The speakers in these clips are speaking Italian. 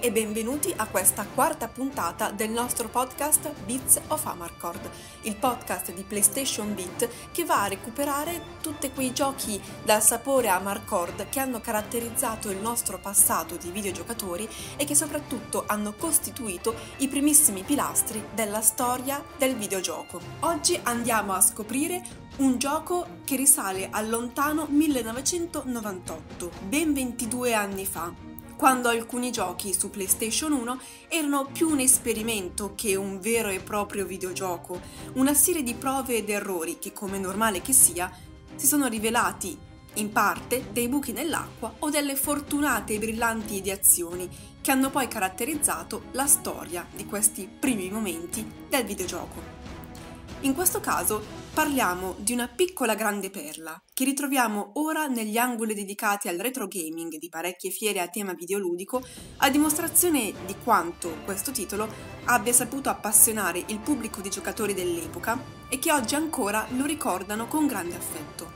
e benvenuti a questa quarta puntata del nostro podcast Beats of Amarcord, il podcast di PlayStation Beat che va a recuperare tutti quei giochi dal sapore Amarcord che hanno caratterizzato il nostro passato di videogiocatori e che soprattutto hanno costituito i primissimi pilastri della storia del videogioco. Oggi andiamo a scoprire un gioco che risale al lontano 1998, ben 22 anni fa quando alcuni giochi su PlayStation 1 erano più un esperimento che un vero e proprio videogioco, una serie di prove ed errori che, come normale che sia, si sono rivelati in parte dei buchi nell'acqua o delle fortunate e brillanti ideazioni che hanno poi caratterizzato la storia di questi primi momenti del videogioco. In questo caso parliamo di una piccola grande perla che ritroviamo ora negli angoli dedicati al retro gaming di parecchie fiere a tema videoludico, a dimostrazione di quanto questo titolo abbia saputo appassionare il pubblico di giocatori dell'epoca e che oggi ancora lo ricordano con grande affetto.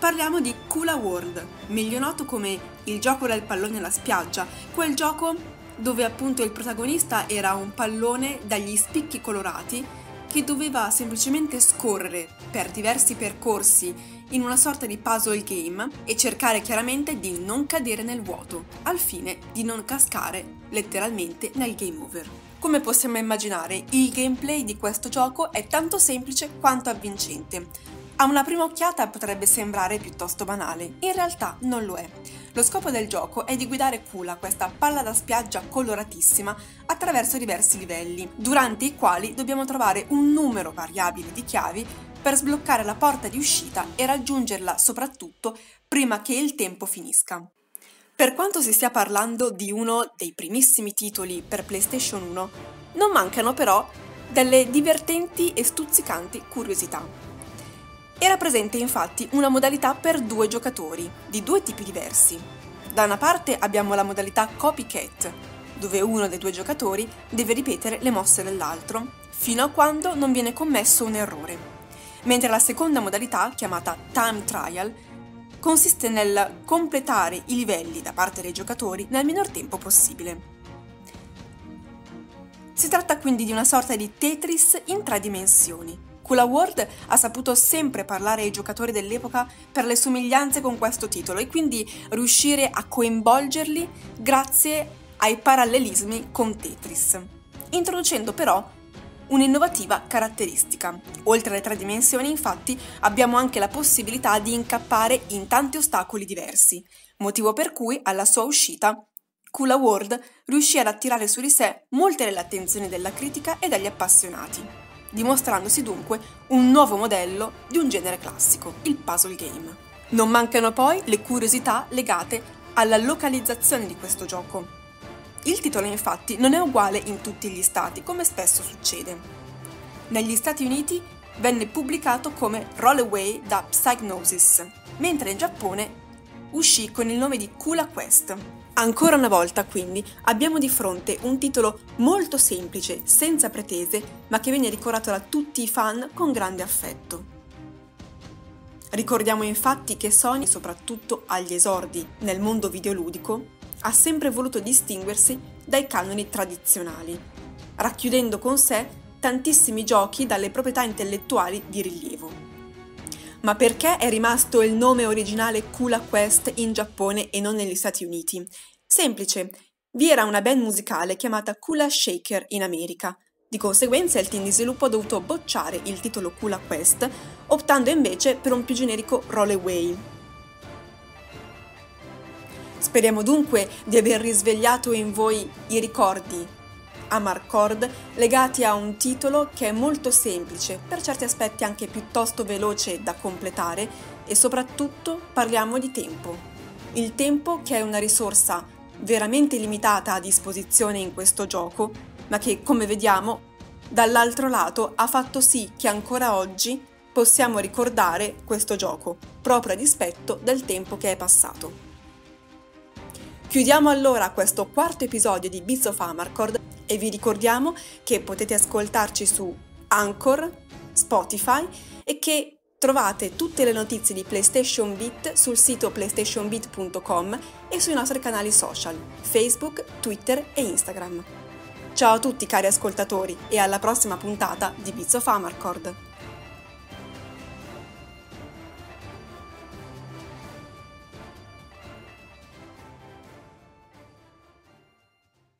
Parliamo di Kula World, meglio noto come il gioco del pallone alla spiaggia, quel gioco dove appunto il protagonista era un pallone dagli spicchi colorati che doveva semplicemente scorrere per diversi percorsi in una sorta di puzzle game e cercare chiaramente di non cadere nel vuoto, al fine di non cascare letteralmente nel game over. Come possiamo immaginare, il gameplay di questo gioco è tanto semplice quanto avvincente. A una prima occhiata potrebbe sembrare piuttosto banale, in realtà non lo è. Lo scopo del gioco è di guidare Kula, questa palla da spiaggia coloratissima, attraverso diversi livelli, durante i quali dobbiamo trovare un numero variabile di chiavi per sbloccare la porta di uscita e raggiungerla soprattutto prima che il tempo finisca. Per quanto si stia parlando di uno dei primissimi titoli per PlayStation 1, non mancano però delle divertenti e stuzzicanti curiosità. Era presente infatti una modalità per due giocatori, di due tipi diversi. Da una parte abbiamo la modalità copycat, dove uno dei due giocatori deve ripetere le mosse dell'altro, fino a quando non viene commesso un errore. Mentre la seconda modalità, chiamata time trial, consiste nel completare i livelli da parte dei giocatori nel minor tempo possibile. Si tratta quindi di una sorta di Tetris in tre dimensioni, Kula World ha saputo sempre parlare ai giocatori dell'epoca per le somiglianze con questo titolo e quindi riuscire a coinvolgerli grazie ai parallelismi con Tetris, introducendo però un'innovativa caratteristica. Oltre alle tre dimensioni, infatti, abbiamo anche la possibilità di incappare in tanti ostacoli diversi, motivo per cui alla sua uscita Kula World riuscì ad attirare su di sé molte delle attenzioni della critica e degli appassionati dimostrandosi dunque un nuovo modello di un genere classico, il puzzle game. Non mancano poi le curiosità legate alla localizzazione di questo gioco. Il titolo infatti non è uguale in tutti gli stati, come spesso succede. Negli Stati Uniti venne pubblicato come Rollaway da Psygnosis, mentre in Giappone uscì con il nome di Kula Quest, Ancora una volta, quindi, abbiamo di fronte un titolo molto semplice, senza pretese, ma che viene ricordato da tutti i fan con grande affetto. Ricordiamo infatti che Sony, soprattutto agli esordi nel mondo videoludico, ha sempre voluto distinguersi dai canoni tradizionali, racchiudendo con sé tantissimi giochi dalle proprietà intellettuali di rilievo. Ma perché è rimasto il nome originale Kula Quest in Giappone e non negli Stati Uniti? Semplice, vi era una band musicale chiamata Kula Shaker in America. Di conseguenza il team di sviluppo ha dovuto bocciare il titolo Kula Quest, optando invece per un più generico Rollaway. Speriamo dunque di aver risvegliato in voi i ricordi a Marcord legati a un titolo che è molto semplice, per certi aspetti anche piuttosto veloce da completare e soprattutto parliamo di tempo. Il tempo che è una risorsa veramente limitata a disposizione in questo gioco, ma che, come vediamo, dall'altro lato ha fatto sì che ancora oggi possiamo ricordare questo gioco, proprio a dispetto del tempo che è passato. Chiudiamo allora questo quarto episodio di Beats of Amarcord e vi ricordiamo che potete ascoltarci su Anchor, Spotify e che Trovate tutte le notizie di PlayStation Beat sul sito playstationbeat.com e sui nostri canali social, Facebook, Twitter e Instagram. Ciao a tutti cari ascoltatori e alla prossima puntata di Beats of Amarcord!